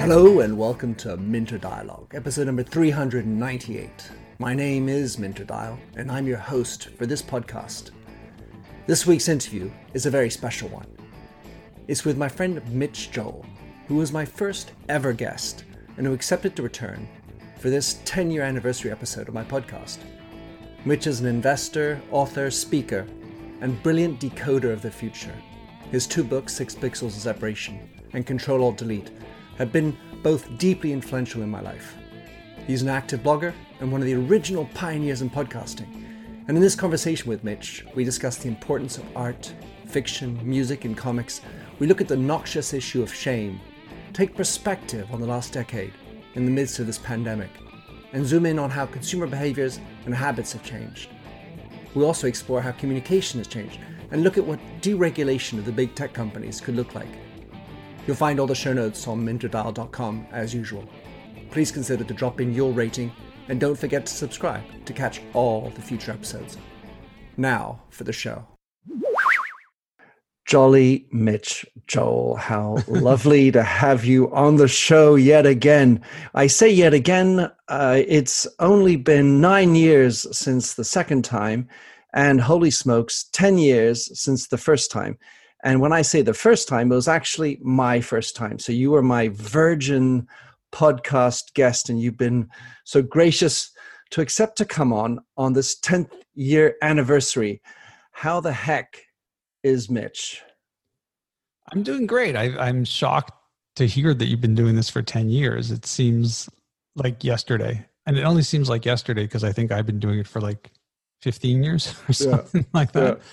Hello and welcome to Minter Dialogue, episode number 398. My name is Minter Dial, and I'm your host for this podcast. This week's interview is a very special one. It's with my friend Mitch Joel, who was my first ever guest and who accepted to return for this 10 year anniversary episode of my podcast. Mitch is an investor, author, speaker, and brilliant decoder of the future. His two books, Six Pixels of Separation and Control Alt Delete, have been both deeply influential in my life. He's an active blogger and one of the original pioneers in podcasting. And in this conversation with Mitch, we discuss the importance of art, fiction, music, and comics. We look at the noxious issue of shame, take perspective on the last decade in the midst of this pandemic, and zoom in on how consumer behaviors and habits have changed. We also explore how communication has changed and look at what deregulation of the big tech companies could look like. You'll find all the show notes on minterdial.com as usual. Please consider to drop in your rating and don't forget to subscribe to catch all the future episodes. Now for the show. Jolly Mitch Joel, how lovely to have you on the show yet again. I say yet again, uh, it's only been nine years since the second time, and holy smokes, 10 years since the first time. And when I say the first time, it was actually my first time. So you were my virgin podcast guest, and you've been so gracious to accept to come on on this 10th year anniversary. How the heck is Mitch? I'm doing great. I, am shocked to hear that you've been doing this for 10 years. It seems like yesterday. And it only seems like yesterday because I think I've been doing it for like 15 years or something yeah. like that. Yeah.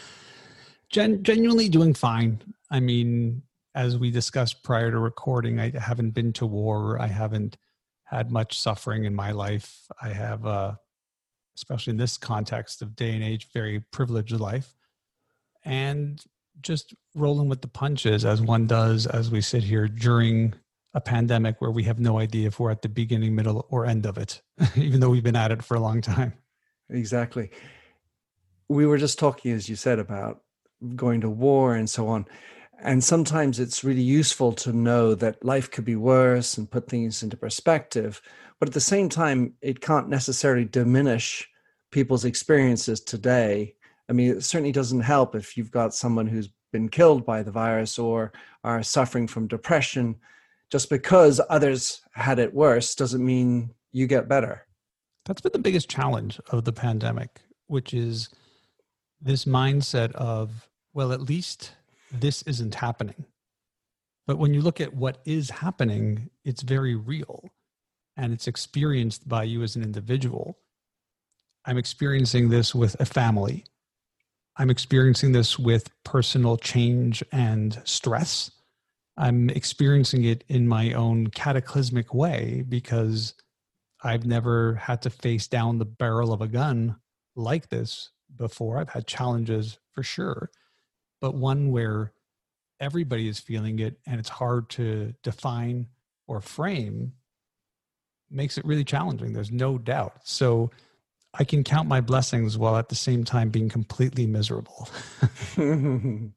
Gen- genuinely doing fine. I mean, as we discussed prior to recording, I haven't been to war. I haven't had much suffering in my life. I have, uh, especially in this context of day and age, very privileged life. And just rolling with the punches as one does as we sit here during a pandemic where we have no idea if we're at the beginning, middle, or end of it, even though we've been at it for a long time. Exactly. We were just talking, as you said, about going to war and so on. And sometimes it's really useful to know that life could be worse and put things into perspective. But at the same time, it can't necessarily diminish people's experiences today. I mean, it certainly doesn't help if you've got someone who's been killed by the virus or are suffering from depression. Just because others had it worse doesn't mean you get better. That's been the biggest challenge of the pandemic, which is this mindset of well, at least this isn't happening. But when you look at what is happening, it's very real and it's experienced by you as an individual. I'm experiencing this with a family. I'm experiencing this with personal change and stress. I'm experiencing it in my own cataclysmic way because I've never had to face down the barrel of a gun like this before. I've had challenges for sure, but one where everybody is feeling it and it's hard to define or frame makes it really challenging. There's no doubt. So I can count my blessings while at the same time being completely miserable. One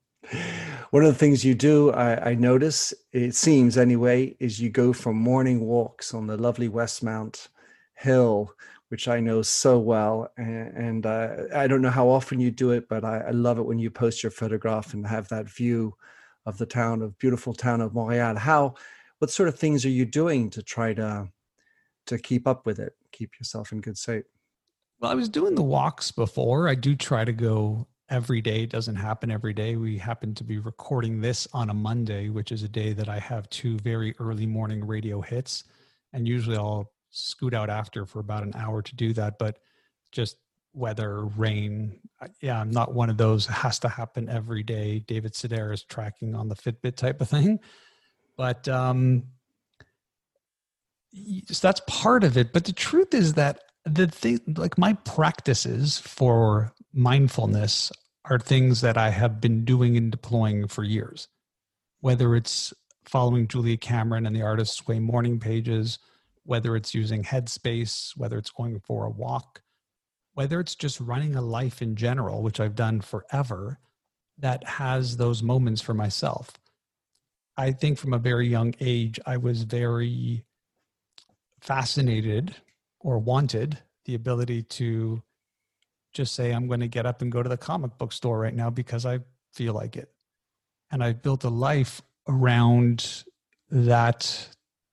of the things you do, I, I, notice, it seems anyway, is you go for morning walks on the lovely Westmount Hill which I know so well. And, and uh, I don't know how often you do it, but I, I, love it when you post your photograph and have that view of the town of beautiful town of Montreal. How, what sort of things are you doing to try to to keep up with it, keep yourself in good shape? Well, I was doing the walks before. I do try to go every day. It doesn't happen every day. We happen to be recording this on a Monday, which is a day that I have two very early morning radio hits. And usually I'll scoot out after for about an hour to do that. But just weather, rain, yeah, I'm not one of those has to happen every day. David Sedaris tracking on the Fitbit type of thing. But um, so that's part of it. But the truth is that the thing, like my practices for mindfulness are things that I have been doing and deploying for years. Whether it's following Julia Cameron and the Artist's Way morning pages, whether it's using Headspace, whether it's going for a walk, whether it's just running a life in general, which I've done forever, that has those moments for myself. I think from a very young age, I was very fascinated or wanted the ability to just say, I'm going to get up and go to the comic book store right now because I feel like it. And I've built a life around that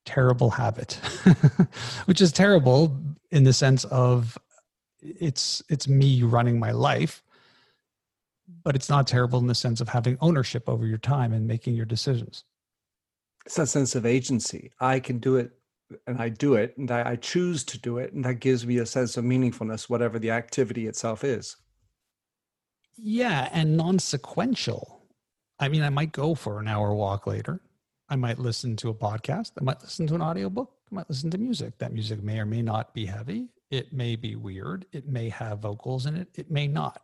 terrible habit, which is terrible in the sense of it's it's me running my life but it's not terrible in the sense of having ownership over your time and making your decisions it's that sense of agency i can do it and i do it and I, choose to do it and that gives me a sense of meaningfulness whatever the activity itself is. Yeah and non-sequential. I mean i might go for an hour walk later. I might listen to a podcast. I might listen to an audiobook. I might listen to music. That music may or may not be heavy. It may be weird. It may have vocals in it. It may not.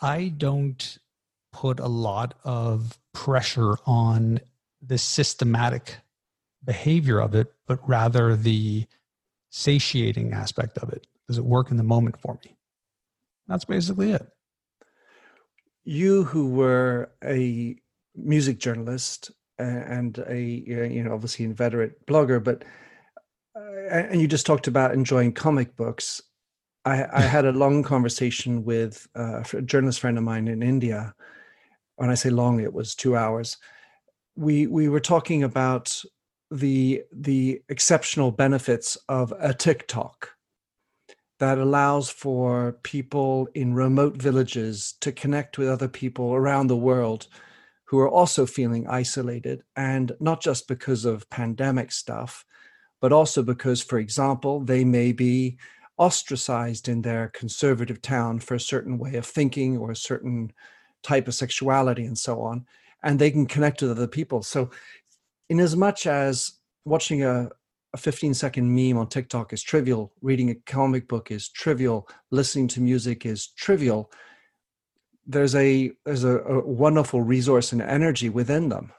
I don't put a lot of pressure on the systematic behavior of it, but rather the satiating aspect of it. Does it work in the moment for me? That's basically it. You, who were a music journalist and a you know obviously inveterate blogger, but and you just talked about enjoying comic books. I, I had a long conversation with uh, a journalist friend of mine in India. When I say long, it was two hours. We we were talking about the the exceptional benefits of a TikTok that allows for people in remote villages to connect with other people around the world who are also feeling isolated and not just because of pandemic stuff but also because, for example, they may be ostracized in their conservative town for a certain way of thinking or a certain type of sexuality and so on, and they can connect with other people. So, in as much as watching a, a 15 second meme on TikTok is trivial, reading a comic book is trivial, listening to music is trivial, there's a there's a, a wonderful resource and energy within them.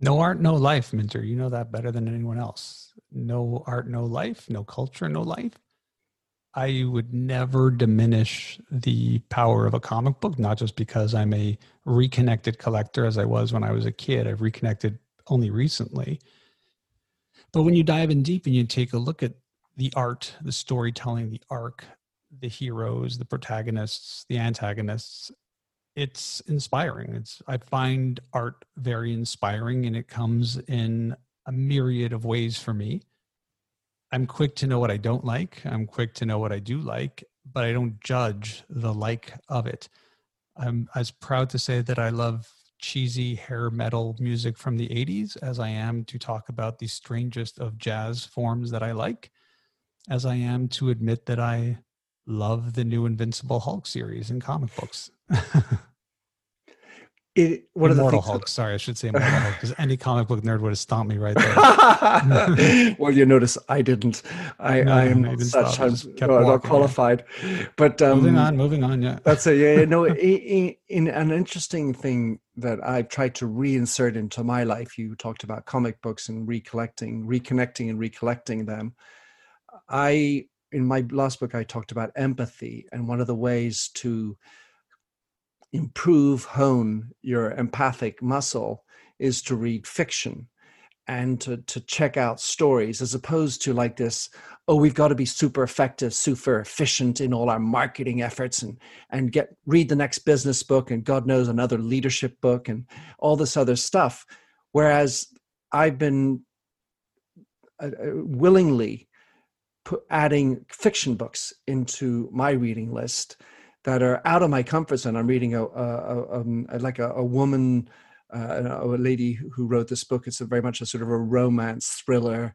No art, no life, Minter. You know that better than anyone else. No art, no life. No culture, no life. I would never diminish the power of a comic book, not just because I'm a reconnected collector as I was when I was a kid. I've reconnected only recently. But when you dive in deep and you take a look at the art, the storytelling, the arc, the heroes, the protagonists, the antagonists, it's inspiring. It's I find art very inspiring and it comes in a myriad of ways for me. I'm quick to know what I don't like. I'm quick to know what I do like, but I don't judge the like of it. I'm as proud to say that I love cheesy hair metal music from the 80s as I am to talk about the strangest of jazz forms that I like, as I am to admit that I love the new Invincible Hulk series in comic books. it one Immortal of the Hulk. Sorry, I should say Immortal Hulk because any comic book nerd would have stomped me right there. well, you notice I didn't. I, no, I am not such I'm not qualified. Yeah. But um, moving on, moving on. Yeah, that's a yeah. No, in, in an interesting thing that I've tried to reinsert into my life. You talked about comic books and recollecting, reconnecting, and recollecting them. I in my last book I talked about empathy and one of the ways to improve hone your empathic muscle is to read fiction and to, to check out stories as opposed to like this oh we've got to be super effective super efficient in all our marketing efforts and and get read the next business book and god knows another leadership book and all this other stuff. Whereas i've been uh, uh willingly put, adding fiction books into my reading list that are out of my comfort zone. I'm reading a, a, a um, like a, a woman, uh, a lady who wrote this book. It's a very much a sort of a romance thriller,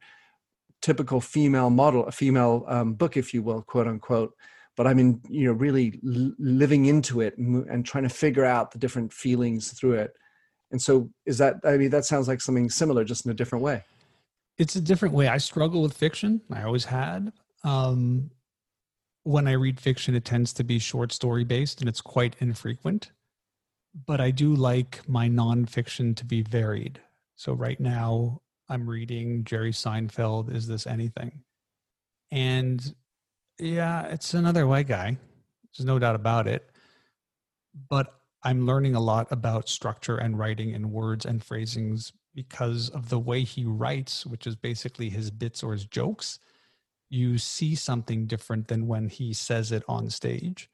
typical female model, a female um, book, if you will, quote unquote. But I'm in, you know, really living into it and, and trying to figure out the different feelings through it. And so, is that? I mean, that sounds like something similar, just in a different way. It's a different way. I struggle with fiction. I always had. Um, when I read fiction, it tends to be short story based and it's quite infrequent. But I do like my nonfiction to be varied. So right now, I'm reading Jerry Seinfeld, Is This Anything? And yeah, it's another white guy. There's no doubt about it. But I'm learning a lot about structure and writing and words and phrasings because of the way he writes, which is basically his bits or his jokes. You see something different than when he says it on stage.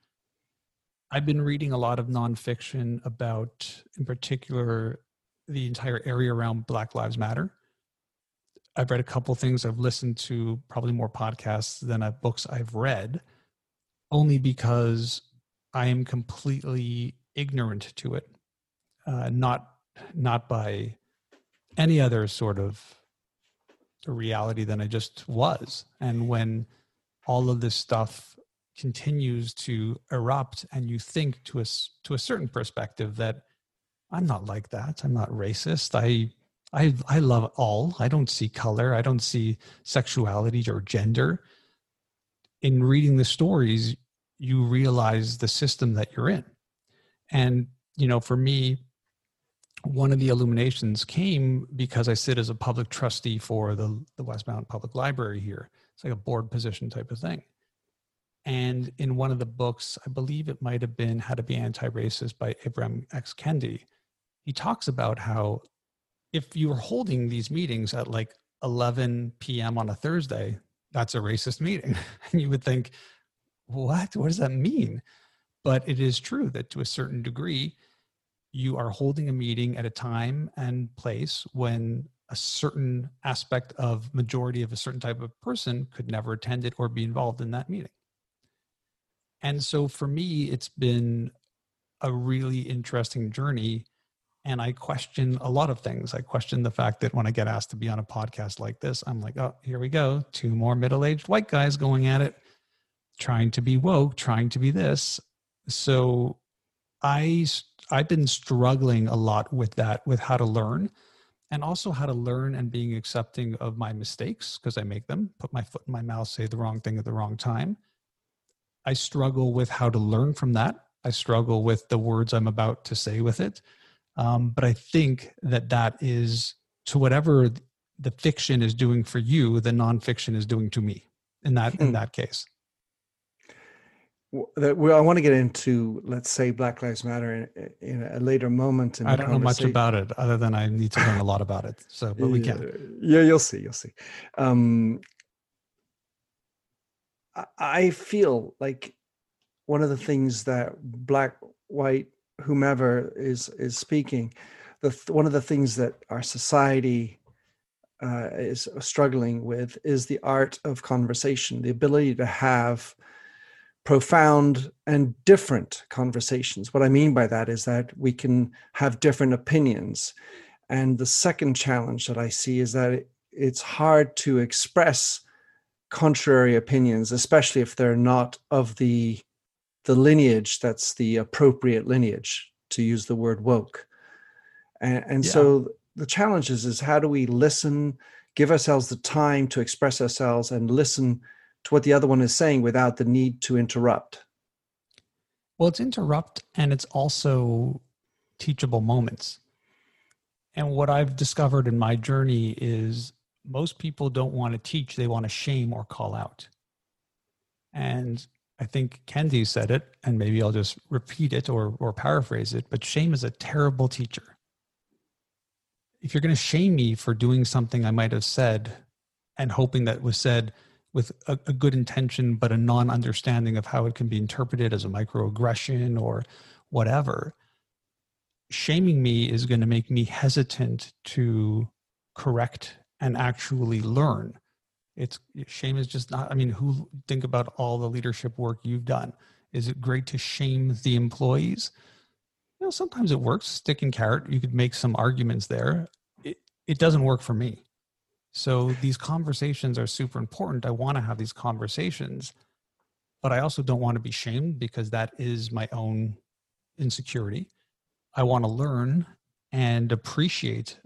I've been reading a lot of nonfiction about, in particular, the entire area around Black Lives Matter. I've read a couple things. I've listened to probably more podcasts than I've books I've read, only because I am completely ignorant to it, uh, not not by any other sort of reality than I just was. And when all of this stuff continues to erupt, and you think to a to a certain perspective that I'm not like that. I'm not racist. I I I love all. I don't see color. I don't see sexuality or gender. In reading the stories, you realize the system that you're in. And you know, for me, one of the illuminations came because I sit as a public trustee for the, the West Public Library here. It's like a board position type of thing. And in one of the books, I believe it might have been How to Be Anti Racist by Ibram X. Kendi, he talks about how if you were holding these meetings at like 11 p.m. on a Thursday, that's a racist meeting. and you would think, what? What does that mean? But it is true that to a certain degree, you are holding a meeting at a time and place when a certain aspect of majority of a certain type of person could never attend it or be involved in that meeting. And so for me, it's been a really interesting journey. And I question a lot of things. I question the fact that when I get asked to be on a podcast like this, I'm like, oh, here we go. Two more middle aged white guys going at it, trying to be woke, trying to be this. So I I've been struggling a lot with that, with how to learn and also how to learn and being accepting of my mistakes because I make them, put my foot in my mouth, say the wrong thing at the wrong time. I struggle with how to learn from that. I struggle with the words I'm about to say with it. Um, but I think that that is to whatever the fiction is doing for you, the nonfiction is doing to me in that in hmm. that case that I want to get into, let's say, Black Lives Matter in, in a later moment. In I don't know much about it, other than I need to learn a lot about it. So, but we can. Yeah, you'll see. You'll see. Um, I feel like one of the things that Black, White, whomever is is speaking, the one of the things that our society uh, is struggling with is the art of conversation, the ability to have profound and different conversations. What I mean by that is that we can have different opinions. And the second challenge that I see is that it's hard to express contrary opinions, especially if they're not of the the lineage that's the appropriate lineage, to use the word woke. And, and yeah. so the challenge is, is how do we listen, give ourselves the time to express ourselves and listen to what the other one is saying without the need to interrupt. Well, it's interrupt and it's also teachable moments. And what I've discovered in my journey is most people don't want to teach, they want to shame or call out. And I think Kendi said it, and maybe I'll just repeat it or, or paraphrase it, but shame is a terrible teacher. If you're going to shame me for doing something I might have said and hoping that was said with a, a good intention but a non-understanding of how it can be interpreted as a microaggression or whatever shaming me is going to make me hesitant to correct and actually learn. It's shame is just not i mean who think about all the leadership work you've done? Is it great to shame the employees? You know sometimes it works stick and carrot. You could make some arguments there. It, it doesn't work for me so these conversations are super important. I want to have these conversations, but I also don't want to be shamed because that is my own insecurity. I want to learn and appreciate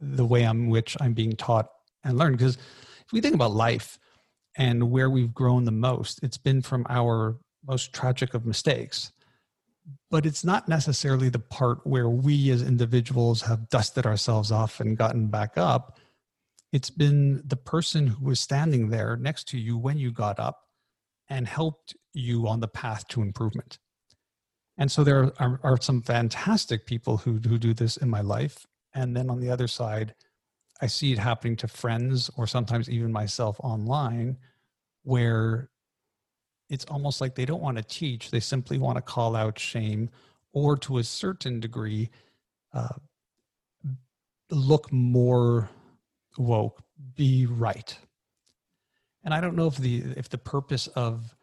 the way in which I'm being taught and learned. Because if we think about life and where we've grown the most, it's been from our most tragic of mistakes. But it's not necessarily the part where we as individuals have dusted ourselves off and gotten back up it's been the person who was standing there next to you when you got up and helped you on the path to improvement. And so there are, are some fantastic people who, who do this in my life. And then on the other side, I see it happening to friends or sometimes even myself online where it's almost like they don't want to teach. They simply want to call out shame or to a certain degree, uh, look more woke, be right. And I don't know if the if the purpose of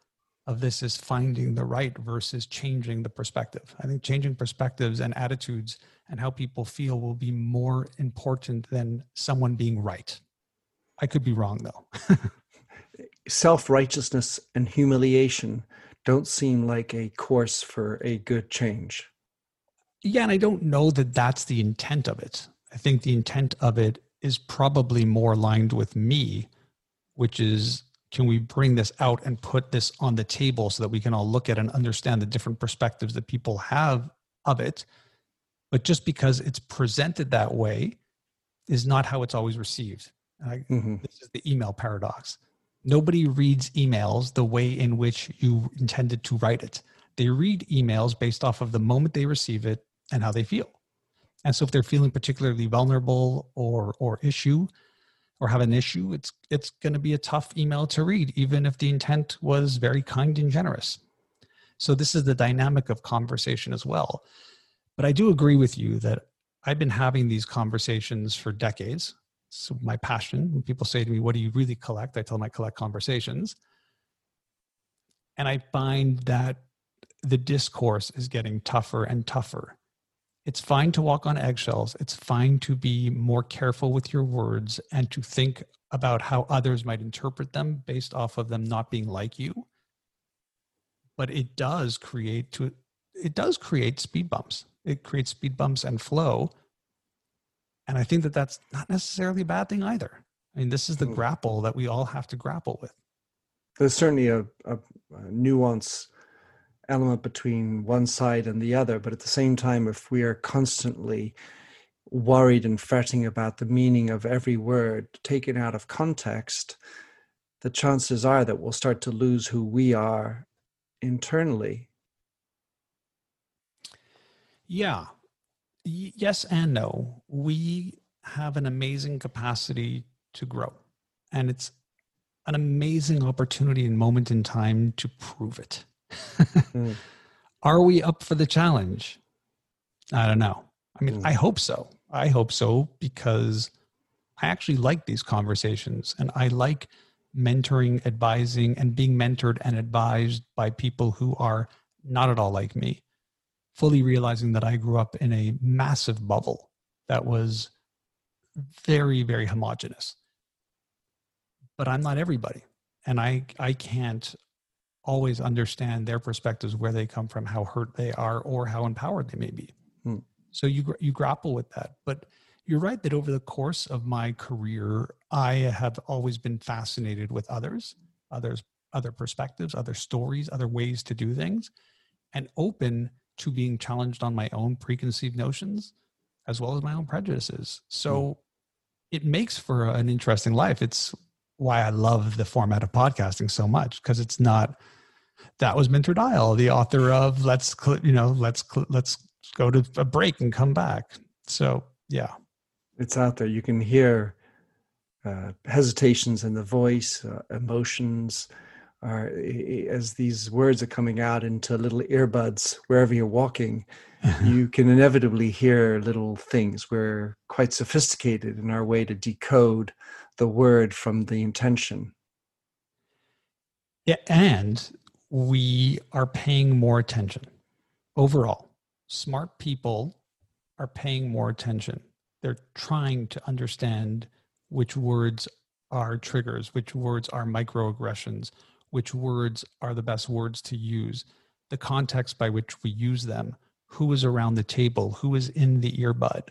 of this is finding the right versus changing the perspective. I think changing perspectives and attitudes and how people feel will be more important than someone being right. I could be wrong though. Self righteousness and humiliation don't seem like a course for a good change. Yeah, and I don't know that that's the intent of it. I think the intent of it is probably more aligned with me, which is can we bring this out and put this on the table so that we can all look at and understand the different perspectives that people have of it? But just because it's presented that way is not how it's always received. I, mm-hmm. this is the email paradox. Nobody reads emails the way in which you intended to write it. They read emails based off of the moment they receive it and how they feel and so if they're feeling particularly vulnerable or or issue or have an issue, it's it's going to be a tough email to read, even if the intent was very kind and generous. So this is the dynamic of conversation as well. But I do agree with you that I've been having these conversations for decades. So my passion. When people say to me, "What do you really collect?" I tell them I collect conversations, and I find that the discourse is getting tougher and tougher it's fine to walk on eggshells. It's fine to be more careful with your words and to think about how others might interpret them based off of them not being like you. But it does create to it does create speed bumps. It creates speed bumps and flow. And I think that that's not necessarily a bad thing either. I mean, this is the mm. grapple that we all have to grapple with. There's certainly a, a, a nuance element between one side and the other. But at the same time, if we are constantly worried and fretting about the meaning of every word taken out of context, the chances are that we'll start to lose who we are internally. Yeah. Y- yes and no. We have an amazing capacity to grow, and it's an amazing opportunity and moment in time to prove it mm. Are we up for the challenge? I don't know. I mean, mm. I hope so. I hope so because I actually like these conversations and I like mentoring, advising, and being mentored and advised by people who are not at all like me, fully realizing that I grew up in a massive bubble that was very, very homogenous. But I'm not everybody. And I, I can't always understand their perspectives, where they come from, how hurt they are, or how empowered they may be. Hmm. So you you grapple with that. But you're right that over the course of my career, I have always been fascinated with others, others, other perspectives, other stories, other ways to do things, and open to being challenged on my own preconceived notions as well as my own prejudices. So hmm. it makes for an interesting life. It's why I love the format of podcasting so much because it's not that was Minter Dial, the author of let's you know let's let's go to a break and come back. So yeah, it's out there. You can hear uh, hesitations in the voice, uh, emotions, are as these words are coming out into little earbuds wherever you're walking. you can inevitably hear little things. We're quite sophisticated in our way to decode the word from the intention. Yeah, and we are paying more attention overall. Smart people are paying more attention. They're trying to understand which words are triggers, which words are microaggressions, which words are the best words to use, the context by which we use them, who is around the table, who is in the earbud.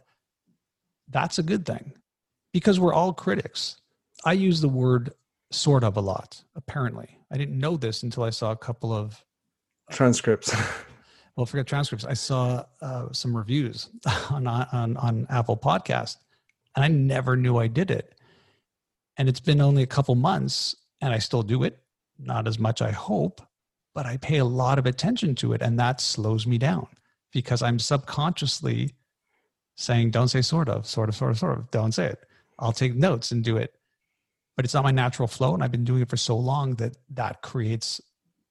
That's a good thing because we're all critics. I use the word sort of a lot, apparently. I didn't know this until I saw a couple of uh, transcripts. well, forget transcripts. I saw uh, some reviews on, on, on Apple Podcast, and I never knew I did it. And it's been only a couple months, and I still do it. Not as much, I hope, but I pay a lot of attention to it, and that slows me down because I'm subconsciously saying, "Don't say sort of, sort of, sort of, sort of. Don't say it." I'll take notes and do it, but it's not my natural flow, and I've been doing it for so long that that creates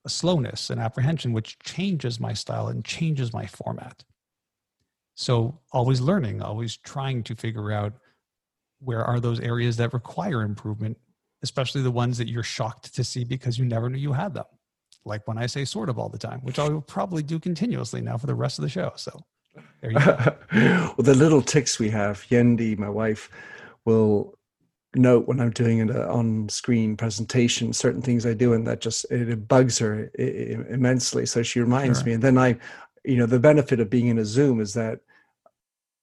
a slowness and apprehension, which changes my style and changes my format. So always learning, always trying to figure out where are those areas that require improvement, especially the ones that you're shocked to see because you never knew you had them. Like when I say sort of all the time, which I will probably do continuously now for the rest of the show. So there you go. well, the little ticks we have, Yendi, my wife, will note when I'm doing an uh, on-screen presentation, certain things I do, and that just it, bugs her immensely. So she reminds sure. me, and then I, you know, the benefit of being in a Zoom is that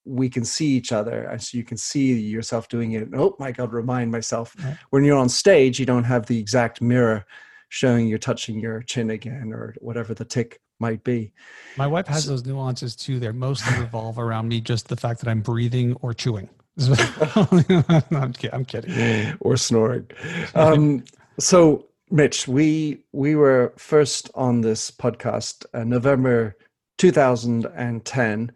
we can see each other and so you can see yourself doing it oh my god remind myself right. when you're on stage you don't have the exact mirror showing you're touching your chin again or whatever the tick might be my wife has so, those nuances too they mostly revolve around me just the fact that i'm breathing or chewing I'm, kidding, I'm kidding or snoring um, so mitch we we were first on this podcast uh, november 2010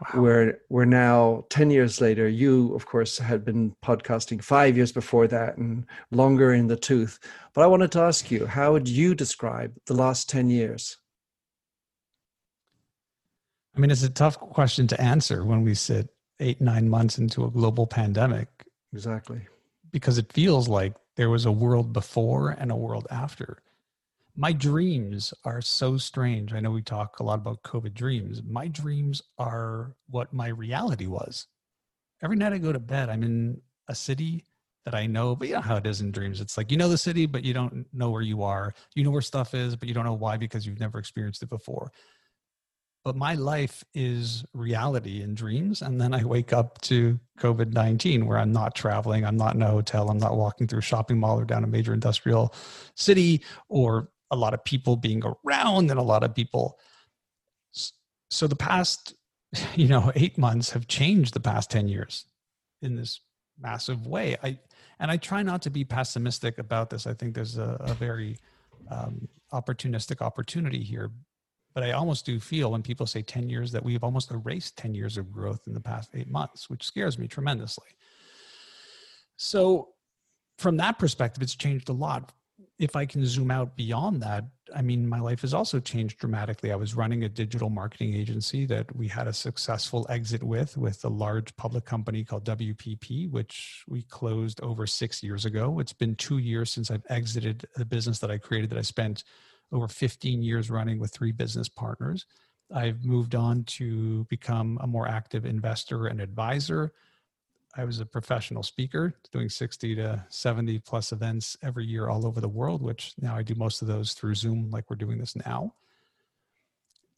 Wow. We're we're now ten years later. You, of course, had been podcasting five years before that, and longer in the tooth. But I wanted to ask you, how would you describe the last ten years? I mean, it's a tough question to answer when we sit eight nine months into a global pandemic. Exactly, because it feels like there was a world before and a world after my dreams are so strange. I know we talk a lot about COVID dreams. My dreams are what my reality was. Every night I go to bed, I'm in a city that I know, but you know how it is in dreams. It's like you know the city, but you don't know where you are. You know where stuff is, but you don't know why because you've never experienced it before. But my life is reality in dreams. And then I wake up to COVID 19, where I'm not traveling, I'm not in a hotel, I'm not walking through a shopping mall or down a major industrial city or a lot of people being around and a lot of people so the past you know eight months have changed the past 10 years in this massive way i and i try not to be pessimistic about this i think there's a, a very um, opportunistic opportunity here but i almost do feel when people say 10 years that we've almost erased 10 years of growth in the past eight months which scares me tremendously so from that perspective it's changed a lot if I can zoom out beyond that, I mean, my life has also changed dramatically. I was running a digital marketing agency that we had a successful exit with, with a large public company called WPP, which we closed over six years ago. It's been two years since I've exited the business that I created that I spent over 15 years running with three business partners. I've moved on to become a more active investor and advisor. I was a professional speaker doing 60 to 70 plus events every year all over the world, which now I do most of those through Zoom, like we're doing this now.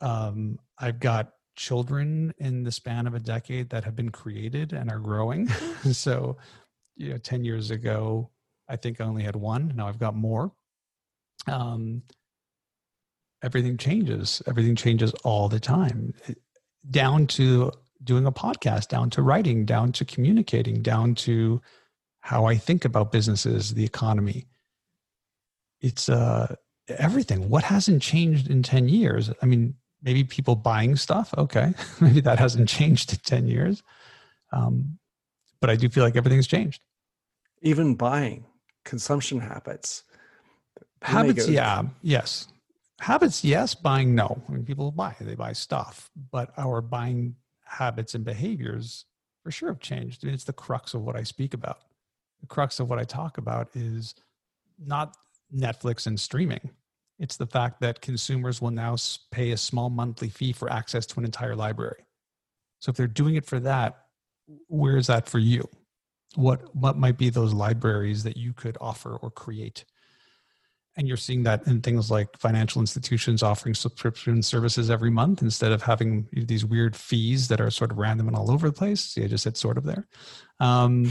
Um, I've got children in the span of a decade that have been created and are growing. so, you know, 10 years ago, I think I only had one. Now I've got more. Um, everything changes. Everything changes all the time, down to doing a podcast, down to writing, down to communicating, down to how I think about businesses, the economy. It's uh, everything. What hasn't changed in 10 years? I mean, maybe people buying stuff. Okay. maybe that hasn't changed in 10 years. Um, but I do feel like everything's changed. Even buying, consumption habits. Habits, yeah. Yes. Habits, yes. Buying, no. I mean, people buy, they buy stuff, but our buying habits and behaviors for sure have changed. I mean, it's the crux of what I speak about. The crux of what I talk about is not Netflix and streaming. It's the fact that consumers will now pay a small monthly fee for access to an entire library. So if they're doing it for that, where is that for you? What what might be those libraries that you could offer or create? And you're seeing that in things like financial institutions offering subscription services every month instead of having these weird fees that are sort of random and all over the place. See i just said sort of there. Um,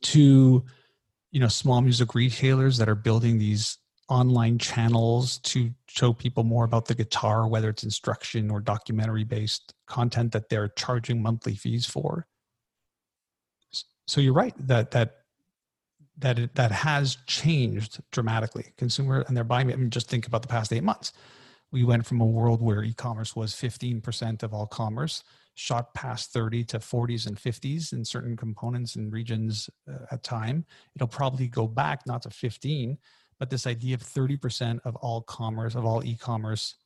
to you know small music retailers that are building these online channels to show people more about the guitar whether it's instruction or documentary based content that they're charging monthly fees for. So you're right that that that it, that has changed dramatically. Consumer and they're buying. I mean, just think about the past eight months. We went from a world where e-commerce was 15% of all commerce, shot past 30 to 40s and 50s in certain components and regions uh, at time. It'll probably go back not to 15, but this idea of 30% of all commerce, of all e-commerce,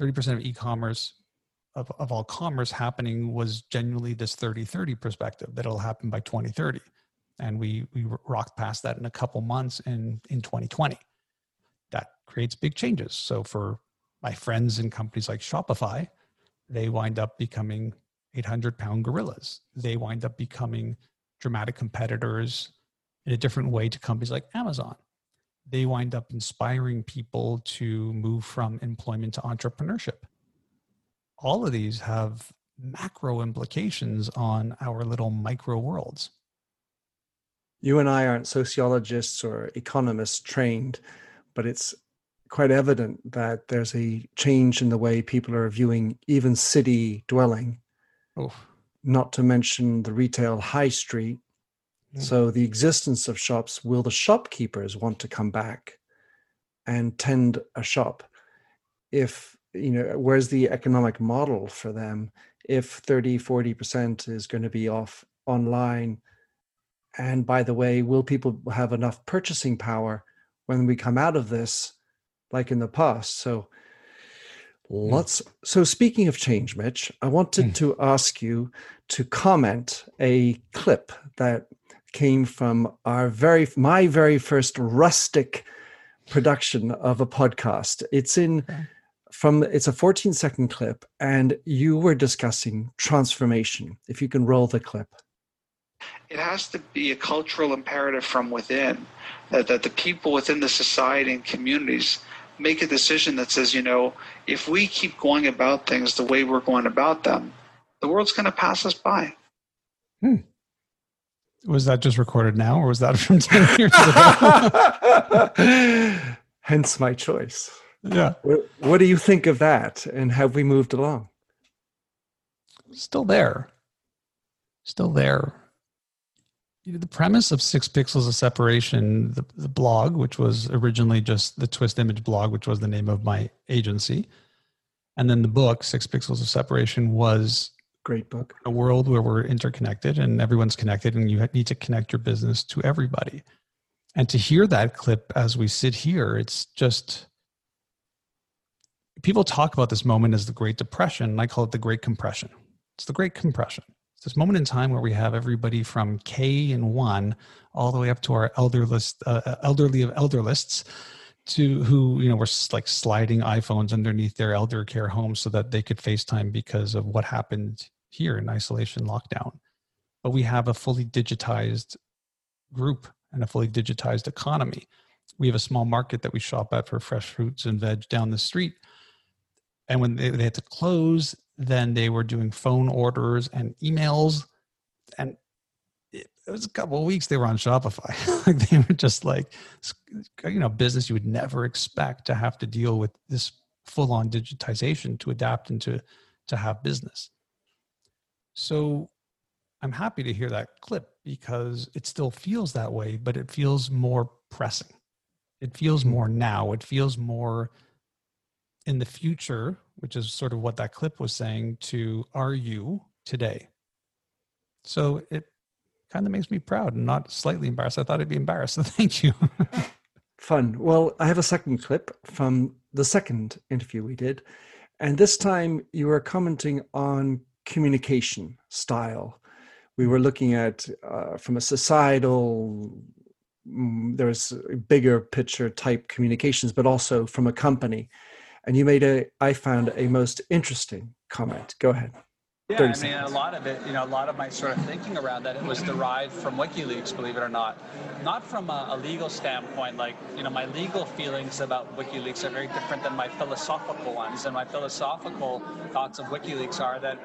30% of e-commerce of, of all commerce happening was genuinely this 30-30 perspective that it'll happen by 2030 and we we rocked past that in a couple months in in 2020 that creates big changes. So for my friends in companies like shopify they wind up becoming 800 pound gorillas. They wind up becoming dramatic competitors in a different way to companies like amazon. They wind up inspiring people to move from employment to entrepreneurship. All of these have macro implications on our little micro worlds you and I aren't sociologists or economists trained, but it's quite evident that there's a change in the way people are viewing even city dwelling, oh. not to mention the retail high street. Mm. So, the existence of shops, will the shopkeepers want to come back and tend a shop? If, you know, where's the economic model for them if 30, 40% is going to be off online? And by the way, will people have enough purchasing power when we come out of this, like in the past? So hmm. lots. Mm. So speaking of change, Mitch, I wanted mm. to ask you to comment a clip that came from our very my very first rustic production of a podcast. It's in. Okay from it's a 14 second clip and you were discussing transformation if you can roll the clip it has to be a cultural imperative from within that, that the people within the society and communities make a decision that says, you know, if we keep going about things the way we're going about them, the world's going to pass us by. Hmm. Was that just recorded now, or was that from 10 years ago? Hence my choice. Yeah. What, what do you think of that? And have we moved along? Still there. Still there you know, the premise of six pixels of separation the, the blog which was originally just the twist image blog which was the name of my agency and then the book six pixels of separation was great book. a world where we're interconnected and everyone's connected and you need to connect your business to everybody. And to hear that clip as we sit here it's just people talk about this moment as the great depression. And i call it the great compression. It's the great compression it's this moment in time where we have everybody from K and one all the way up to our elder list, uh, uh elderly of elder lists, to who you know were like sliding iPhones underneath their elder care homes so that they could FaceTime because of what happened here in isolation lockdown. But we have a fully digitized group and a fully digitized economy. We have a small market that we shop at for fresh fruits and veg down the street. And when they, they had to close, then they were doing phone orders and emails. And it, was a couple of weeks they were on shopify. Like they were just like you know business you would never expect to have to deal with this full on digitization to adapt and to to have business. So i'm happy to hear that clip because it still feels that way but it feels more pressing. It feels mm-hmm. more now. It feels more in the future, which is sort of what that clip was saying, to are you today? So it kind of makes me proud and not slightly embarrassed. I thought I'd be embarrassed. So thank you. Fun. Well, I have a second clip from the second interview we did. And this time you were commenting on communication style. We were looking at uh, from a societal, mm, there's bigger picture type communications, but also from a company and you made a i found a most interesting comment go ahead yeah, I mean, a lot of it, you know, a lot of my sort of thinking around that it was derived from WikiLeaks, believe it or not. Not from a, a, legal standpoint, like, you know, my legal feelings about WikiLeaks are very different than my philosophical ones. And my philosophical thoughts of WikiLeaks are that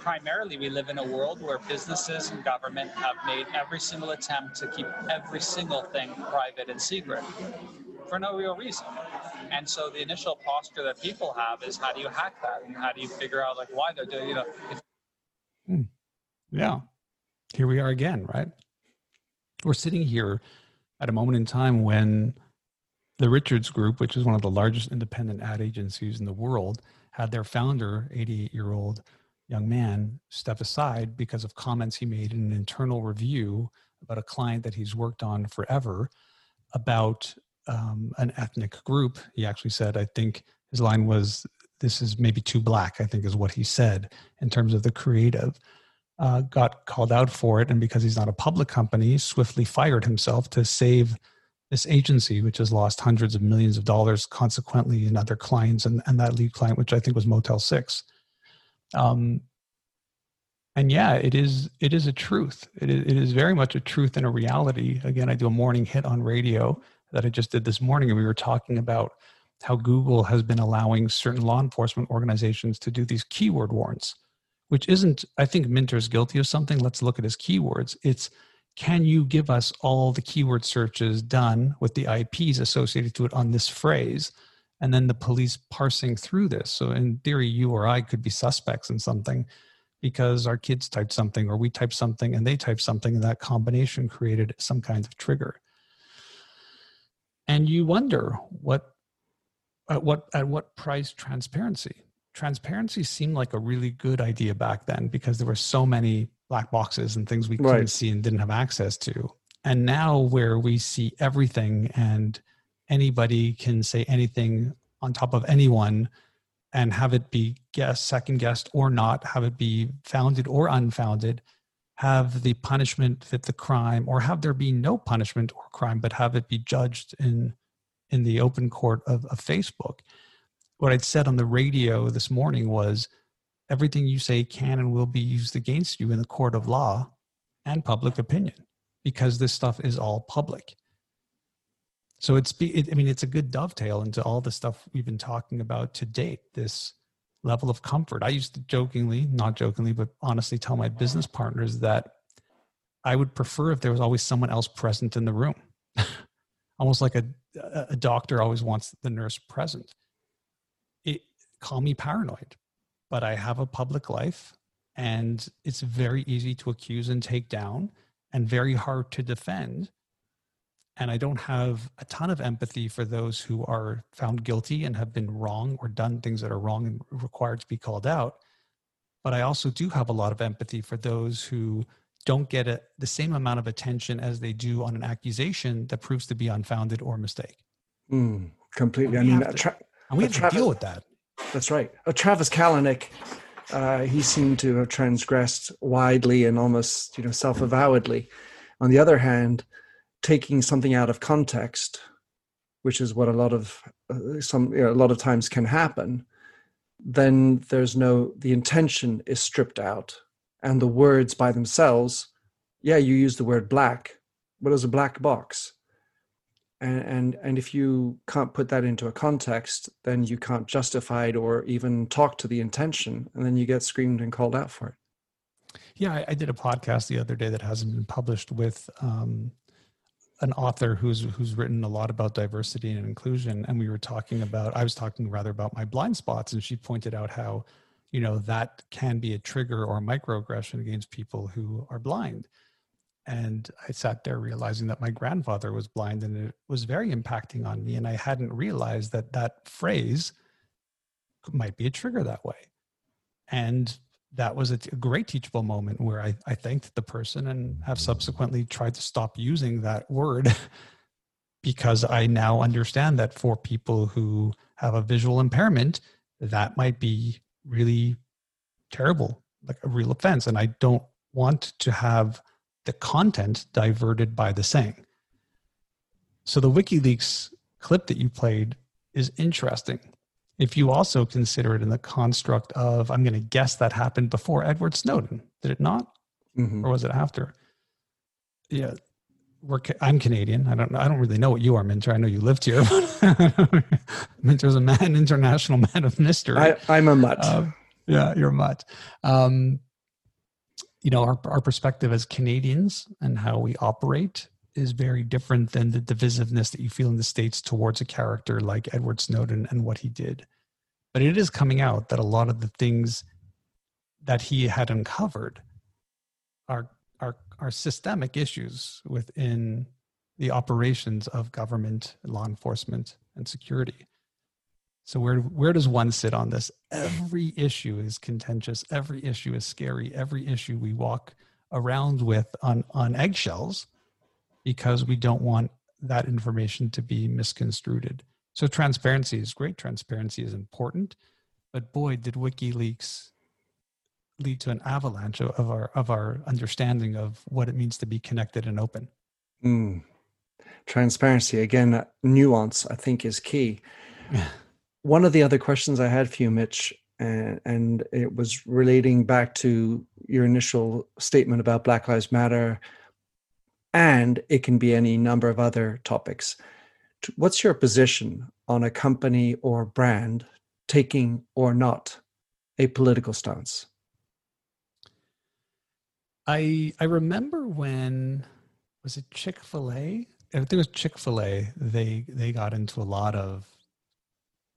primarily we live in a world where businesses and government have made every single attempt to keep every single thing private and secret for no real reason. And so the initial posture that people have is how do you hack that and how do you figure out like why they're doing you know hmm. yeah here we are again right we're sitting here at a moment in time when the Richards Group, which is one of the largest independent ad agencies in the world, had their founder, 88 year old young man, step aside because of comments he made in an internal review about a client that he's worked on forever about um, an ethnic group. He actually said, I think his line was, This is maybe too black, I think is what he said in terms of the creative. Uh, got called out for it, and because he's not a public company, swiftly fired himself to save this agency, which has lost hundreds of millions of dollars consequently in other clients, and, and that lead client, which I think was Motel 6. Um, and yeah, it is it is a truth. It is, it is very much a truth and a reality. Again, I do a morning hit on radio that I just did this morning, and we were talking about how Google has been allowing certain law enforcement organizations to do these keyword warrants, which isn't. I think Minter's guilty of something. Let's look at his keywords. It's can you give us all the keyword searches done with the IPs associated to it on this phrase? And then the police parsing through this. So, in theory, you or I could be suspects in something because our kids typed something or we typed something and they typed something, and that combination created some kind of trigger. And you wonder what at what at what price transparency transparency seemed like a really good idea back then because there were so many black boxes and things we couldn't right. see and didn't have access to. And now, where we see everything and anybody can say anything on top of anyone and have it be guessed, second guessed or not, have it be founded or unfounded, have the punishment fit the crime, or have there be no punishment or crime, but have it be judged in in the open court of, of Facebook. What I'd said on the radio this morning was everything you say can and will be used against you in the court of law and public opinion because this stuff is all public. So it's, it, I mean, it's a good dovetail into all the stuff we've been talking about to date. This level of comfort. I used to jokingly, not jokingly, but honestly tell my business partners that I would prefer if there was always someone else present in the room. Almost like a, a doctor always wants the nurse present. It call me paranoid but I have a public life and it's very easy to accuse and take down and very hard to defend. And I don't have a ton of empathy for those who are found guilty and have been wrong or done things that are wrong and required to be called out. But I also do have a lot of empathy for those who don't get a, the same amount of attention as they do on an accusation that proves to be unfounded or a mistake. Mm, completely. I mean, to, tra- and we have tra- to deal with that. That's right. Travis Kalanick, uh, he seemed to have transgressed widely and almost, you know, self-avowedly. On the other hand, taking something out of context, which is what a lot of uh, some you know, a lot of times can happen, then there's no the intention is stripped out, and the words by themselves. Yeah, you use the word black. What is a black box? and, and and if you can't put that into a context then you can't justify it or even talk to the intention and then you get screamed and called out for it yeah i, I did a podcast the other day that hasn't been published with um, an author who's who's written a lot about diversity and inclusion and we were talking about i was talking rather about my blind spots and she pointed out how you know that can be a trigger or microaggression against people who are blind and I sat there realizing that my grandfather was blind and it was very impacting on me. And I hadn't realized that that phrase might be a trigger that way. And that was a, great teachable moment where I, I thanked the person and have subsequently tried to stop using that word because I now understand that for people who have a visual impairment, that might be really terrible, like a real offense. And I don't want to have the content diverted by the saying. So the WikiLeaks clip that you played is interesting. If you also consider it in the construct of, I'm going to guess that happened before Edward Snowden, did it not? Mm-hmm. Or was it after? Yeah, we're, I'm Canadian. I don't I don't really know what you are, Minter. I know you lived here. Minter's a man, international man of mystery. I, am a mutt. Uh, yeah, you're a mutt. Um, you know our, our perspective as canadians and how we operate is very different than the divisiveness that you feel in the states towards a character like edward snowden and what he did but it is coming out that a lot of the things that he had uncovered are are are systemic issues within the operations of government, law enforcement, and security. So where where does one sit on this? Every issue is contentious. Every issue is scary. Every issue we walk around with on on eggshells because we don't want that information to be misconstrued. So transparency is great. Transparency is important, but boy, did WikiLeaks lead to an avalanche of our of our understanding of what it means to be connected and open. Mm. Transparency again, nuance I think is key. One of the other questions I had for you, Mitch, and, and it was relating back to your initial statement about Black Lives Matter, and it can be any number of other topics. What's your position on a company or brand taking or not a political stance? I I remember when was it Chick Fil A? I think it was Chick Fil A. They they got into a lot of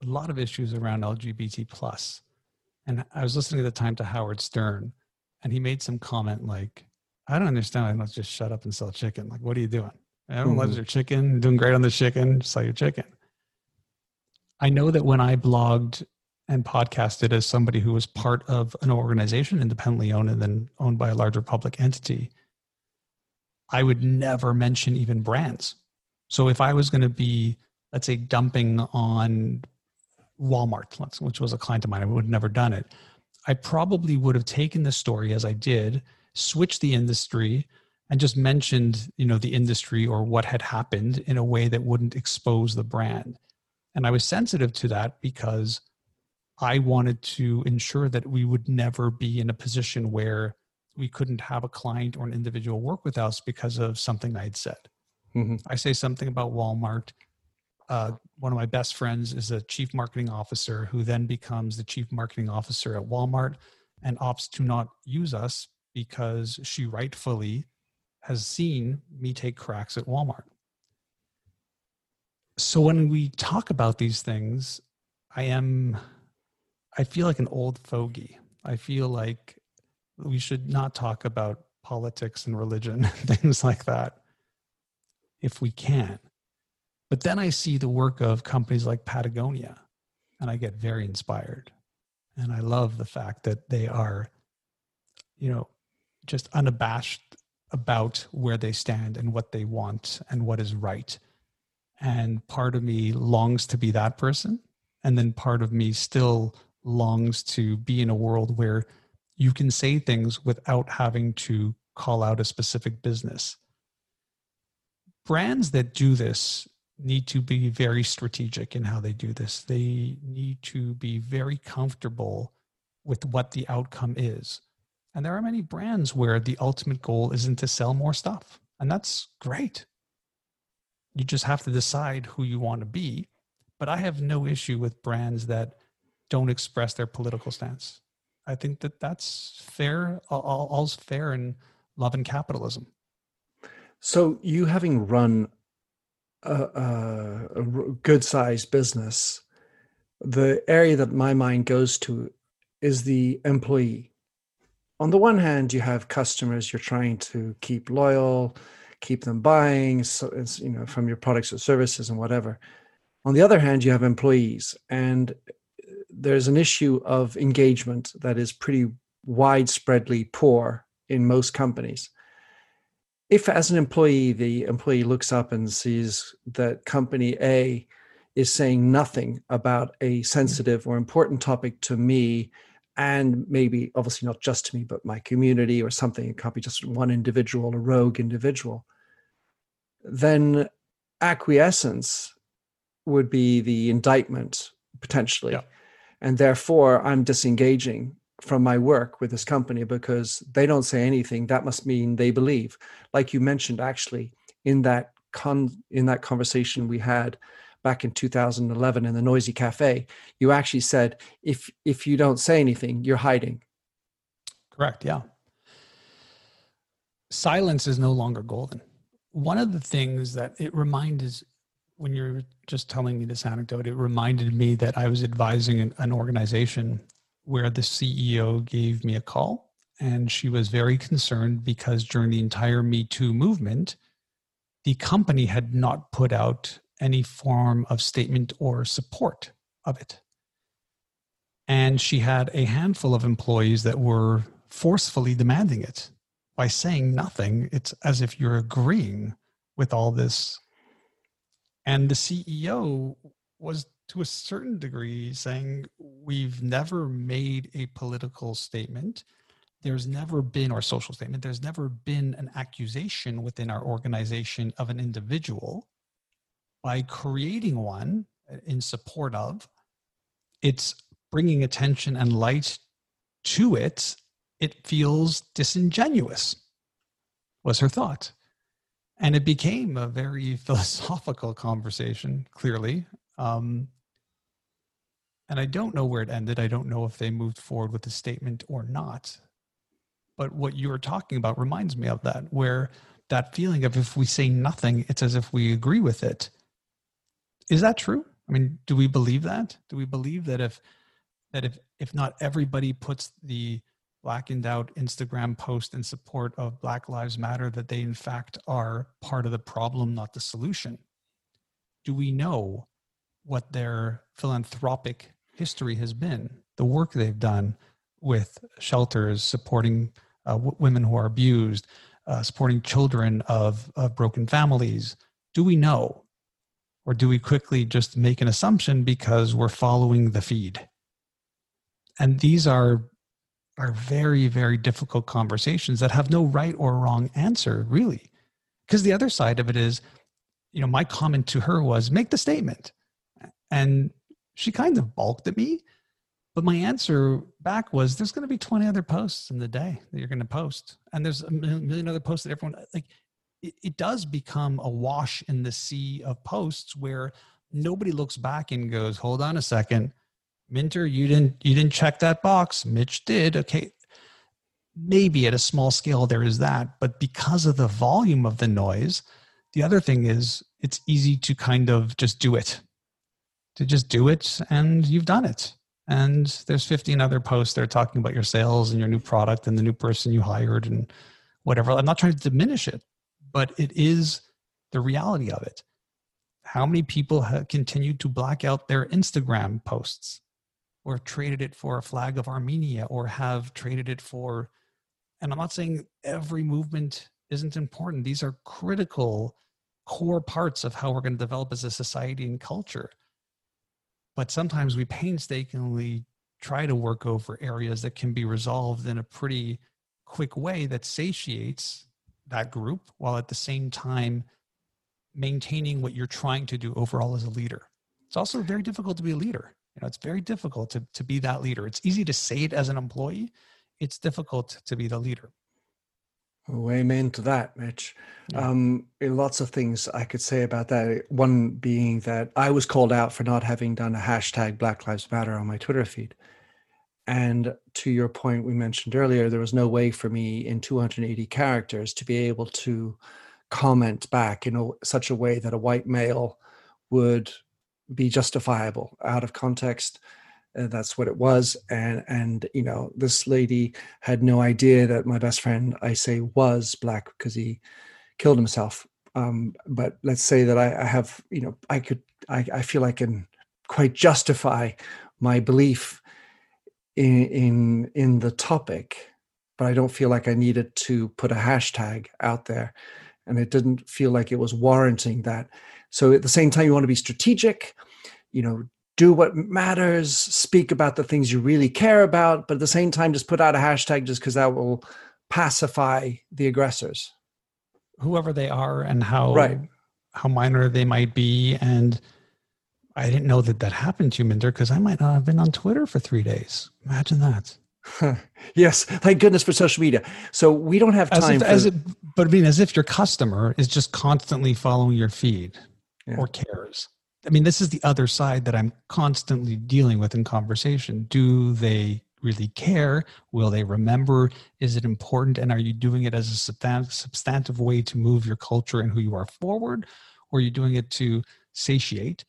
a lot of issues around LGBT plus, and I was listening at the time to Howard Stern, and he made some comment like, "I don't understand. Must just shut up and sell chicken. Like, what are you doing? Everyone mm-hmm. loves your chicken. Doing great on the chicken. Sell your chicken." I know that when I blogged and podcasted as somebody who was part of an organization independently owned and then owned by a larger public entity, I would never mention even brands. So if I was going to be, let's say, dumping on Walmart, which was a client of mine, I would have never done it. I probably would have taken the story as I did, switched the industry, and just mentioned, you know, the industry or what had happened in a way that wouldn't expose the brand. And I was sensitive to that because I wanted to ensure that we would never be in a position where we couldn't have a client or an individual work with us because of something I'd said. Mm-hmm. I say something about Walmart. Uh, one of my best friends is a chief marketing officer who then becomes the chief marketing officer at Walmart and opts to not use us because she rightfully has seen me take cracks at Walmart. So when we talk about these things, I am I feel like an old fogey. I feel like we should not talk about politics and religion and things like that if we can. But then I see the work of companies like Patagonia and I get very inspired. And I love the fact that they are, you know, just unabashed about where they stand and what they want and what is right. And part of me longs to be that person. And then part of me still longs to be in a world where you can say things without having to call out a specific business. Brands that do this need to be very strategic in how they do this. They need to be very comfortable with what the outcome is. And there are many brands where the ultimate goal isn't to sell more stuff. And that's great. You just have to decide who you want to be. But I have no issue with brands that don't express their political stance. I think that that's fair. All, all's fair in love and capitalism. So you having run a, a, a good sized business, the area that my mind goes to is the employee. On the one hand, you have customers you're trying to keep loyal, keep them buying, so it's, you know, from your products or services and whatever. On the other hand, you have employees, and uh, there's an issue of engagement that is pretty widespreadly poor in most companies. If, as an employee, the employee looks up and sees that company A is saying nothing about a mm-hmm. sensitive or important topic to me, and maybe obviously not just to me, but my community or something, it can't be just one individual, a rogue individual, then acquiescence would be the indictment potentially. Yeah. And therefore i'm disengaging from my work with this company because they don't say anything. That must mean they believe. Like you mentioned actually in that con in that conversation we had back in 2011 in the noisy cafe you actually said if if you don't say anything you're hiding. Correct yeah. Silence is no longer golden. One of the things that it reminds when you're just telling me this anecdote, it reminded me that I was advising an, an, organization where the CEO gave me a call and she was very concerned because during the entire Me Too movement, the company had not put out any form of statement or support of it. And she had a handful of employees that were forcefully demanding it. By saying nothing, it's as if you're agreeing with all this. And the CEO was to a certain degree saying, We've never made a political statement. There's never been, or social statement, there's never been an accusation within our organization of an individual. By creating one in support of, it's bringing attention and light to it. It feels disingenuous, was her thought. And it became a very philosophical conversation, clearly. Um, and I don't know where it ended. I don't know if they moved forward with the statement or not. But what you were talking about reminds me of that, where that feeling of if we say nothing, it's as if we agree with it. Is that true? I mean, do we believe that? Do we believe that if that if if not everybody puts the blackened out Instagram post in support of Black Lives Matter, that they in fact are part of the problem, not the solution? Do we know what their philanthropic history has been, the work they've done with shelters, supporting uh, w- women who are abused, uh, supporting children of, of broken families? Do we know? Or do we quickly just make an assumption because we're following the feed? And these are, are very, very difficult conversations that have no right or wrong answer, really. Because the other side of it is, you know, my comment to her was make the statement. And she kind of balked at me. But my answer back was there's going to be 20 other posts in the day that you're going to post. And there's a million other posts that everyone, like, it, it does become a wash in the sea of posts where nobody looks back and goes, hold on a second. Minter, you didn't you didn't check that box. Mitch did. Okay. Maybe at a small scale there is that, but because of the volume of the noise, the other thing is it's easy to kind of just do it to just do it and you've done it. And there's 15 other posts that are talking about your sales and your new product and the new person you hired and whatever. I'm not trying to diminish it, but it is the reality of it. How many people have continued to black out their Instagram posts or traded it for a flag of Armenia or have traded it for, and I'm not saying every movement isn't important. These are critical core parts of how we're going to develop as a society and culture but sometimes we painstakingly try to work over areas that can be resolved in a pretty quick way that satiates that group while at the same time maintaining what you're trying to do overall as a leader. It's also very difficult to be a leader. You know, it's very difficult to, to be that leader. It's easy to say it as an employee. It's difficult to be the leader. Oh, amen to that, Mitch. Yeah. Um, lots of things I could say about that. One being that I was called out for not having done a hashtag Black Lives Matter on my Twitter feed. And to your point, we mentioned earlier, there was no way for me in 280 characters to be able to comment back in a, such a way that a white male would be justifiable out of context. Uh, that's what it was and and you know this lady had no idea that my best friend i say was black because he killed himself. Um, but let's say that I, I, have you know i could I, I feel i can quite justify my belief in in in the topic but i don't feel like i needed to put a hashtag out there and it didn't feel like it was warranting that so at the same time you want to be strategic you know do what matters, speak about the things you really care about, but at the same time, just put out a hashtag just because that will pacify the aggressors. Whoever they are and how right. how minor they might be. And I didn't know that that happened to you, Minter, because I might not have been on Twitter for three days. Imagine that. yes, thank goodness for social media. So we don't have time. As if, for, as it, but I mean, as if your customer is just constantly following your feed yeah. or cares. I mean, this is the other side that I'm constantly dealing with in conversation. Do they really care? Will they remember? Is it important? And are you doing it as a substantive way to move your culture and who you are forward? Or are you doing it to satiate?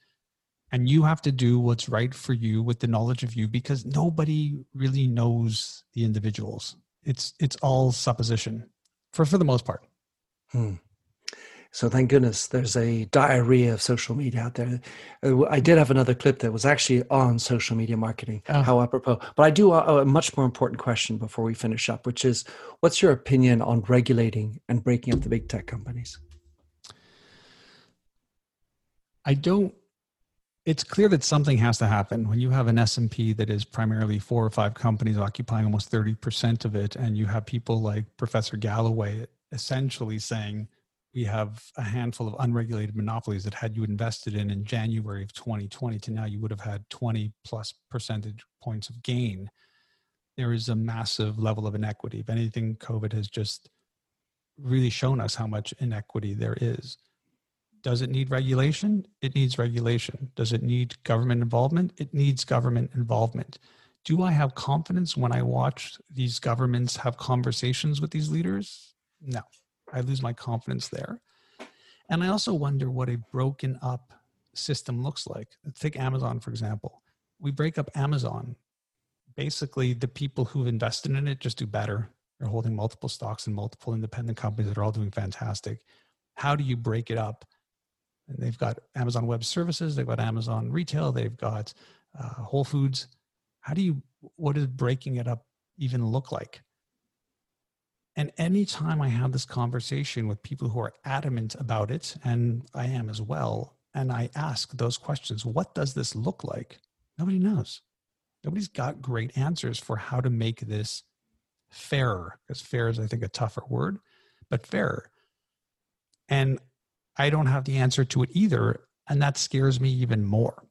And you have to do what's right for you with the knowledge of you because nobody really knows the individuals. It's it's all supposition for for the most part. Hmm. So thank goodness there's a diarrhea of social media out there. Uh, I did have another clip that was actually on social media marketing, oh. how apropos. But I do a, a much more important question before we finish up, which is what's your opinion on regulating and breaking up the big tech companies? I don't it's clear that something has to happen. When you have an s&p that is primarily four or five companies occupying almost 30% of it and you have people like professor galloway essentially saying we have a handful of unregulated monopolies that had you invested in in january of 2020 to now you would have had 20 plus percentage points of gain. There is a massive level of inequity. If anything covid has just really shown us how much inequity there is does it need regulation? It needs regulation. Does it need government involvement? It needs government involvement. Do I have confidence when I watch these governments have conversations with these leaders? No, I lose my confidence there. And I also wonder what a broken up system looks like. Take Amazon, for example. We break up Amazon. Basically, the people who've invested in it just do better. They're holding multiple stocks and multiple independent companies that are all doing fantastic. How do you break it up? And they've got Amazon Web Services, they've got Amazon Retail, they've got uh, Whole Foods. How do you, what does breaking it up even look like? And anytime I have this conversation with people who are adamant about it, and I am as well, and I ask those questions, what does this look like? Nobody knows. Nobody's got great answers for how to make this fairer, because fair is, I think, a tougher word, but fairer. And I don't have the answer to it either. And that scares me even more.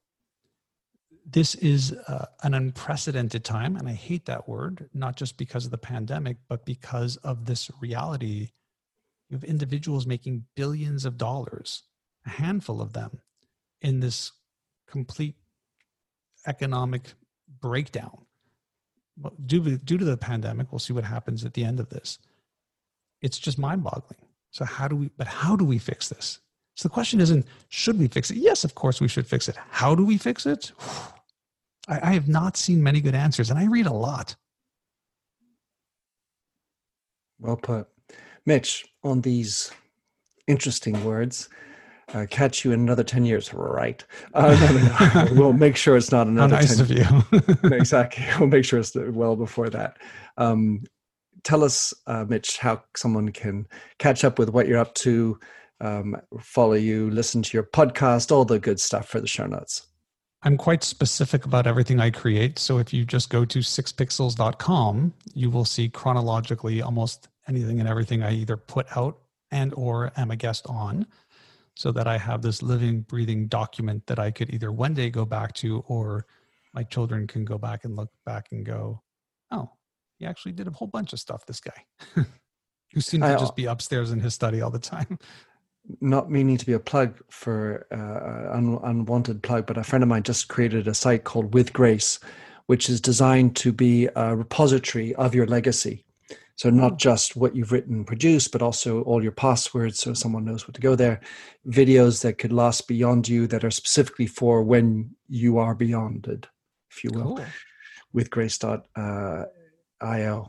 This is uh, an unprecedented time. And I hate that word, not just because of the pandemic, but because of this reality. You have individuals making billions of dollars, a handful of them, in this complete economic breakdown. Due due to the pandemic, we'll see what happens at the end of this. It's just mind boggling. So how do we, but how do we fix this? So the question isn't, should we fix it? Yes, of course we should fix it. How do we fix it? I, I have not seen many good answers and I read a lot. Well put. Mitch, on these interesting words, uh, catch you in another 10 years, right? Uh, no, no, no. we'll make sure it's not another How nice 10 of you. exactly. We'll make sure it's well before that. Um, tell us, uh, Mitch, how someone can catch up with what you're up to, um, follow you, listen to your podcast, all the good stuff for the show notes. I'm quite specific about everything I create. So if you just go to sixpixels.com, you will see chronologically almost anything and everything I either put out and or am a guest on so that I have this living, breathing document that I could either one day go back to or my children can go back and look back and go, he actually did a whole bunch of stuff, this guy. who seemed to just be upstairs in his study all the time. Not meaning to be a plug for uh, un- unwanted plug, but a friend of mine just created a site called With Grace, which is designed to be a repository of your legacy. So not oh. just what you've written and produced, but also all your passwords, so someone knows what to go there. Videos that could last beyond you, that are specifically for when you are beyonded, if you will. Cool. With grace.io. Uh,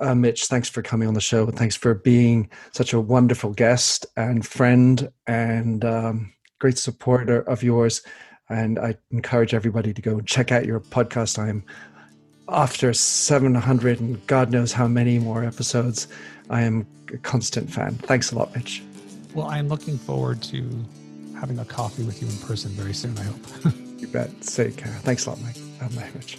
uh, Mitch, thanks for coming on the show. Thanks for being such a wonderful guest and friend and um, great supporter of yours. And I encourage everybody to go and check out your podcast. I'm after 700 and God knows how many more episodes. I am a constant fan. Thanks a lot, Mitch. Well, I'm looking forward to having a coffee with you in person very soon, I hope. you bet. Take care. Thanks a lot, Mike. Uh, Mitch.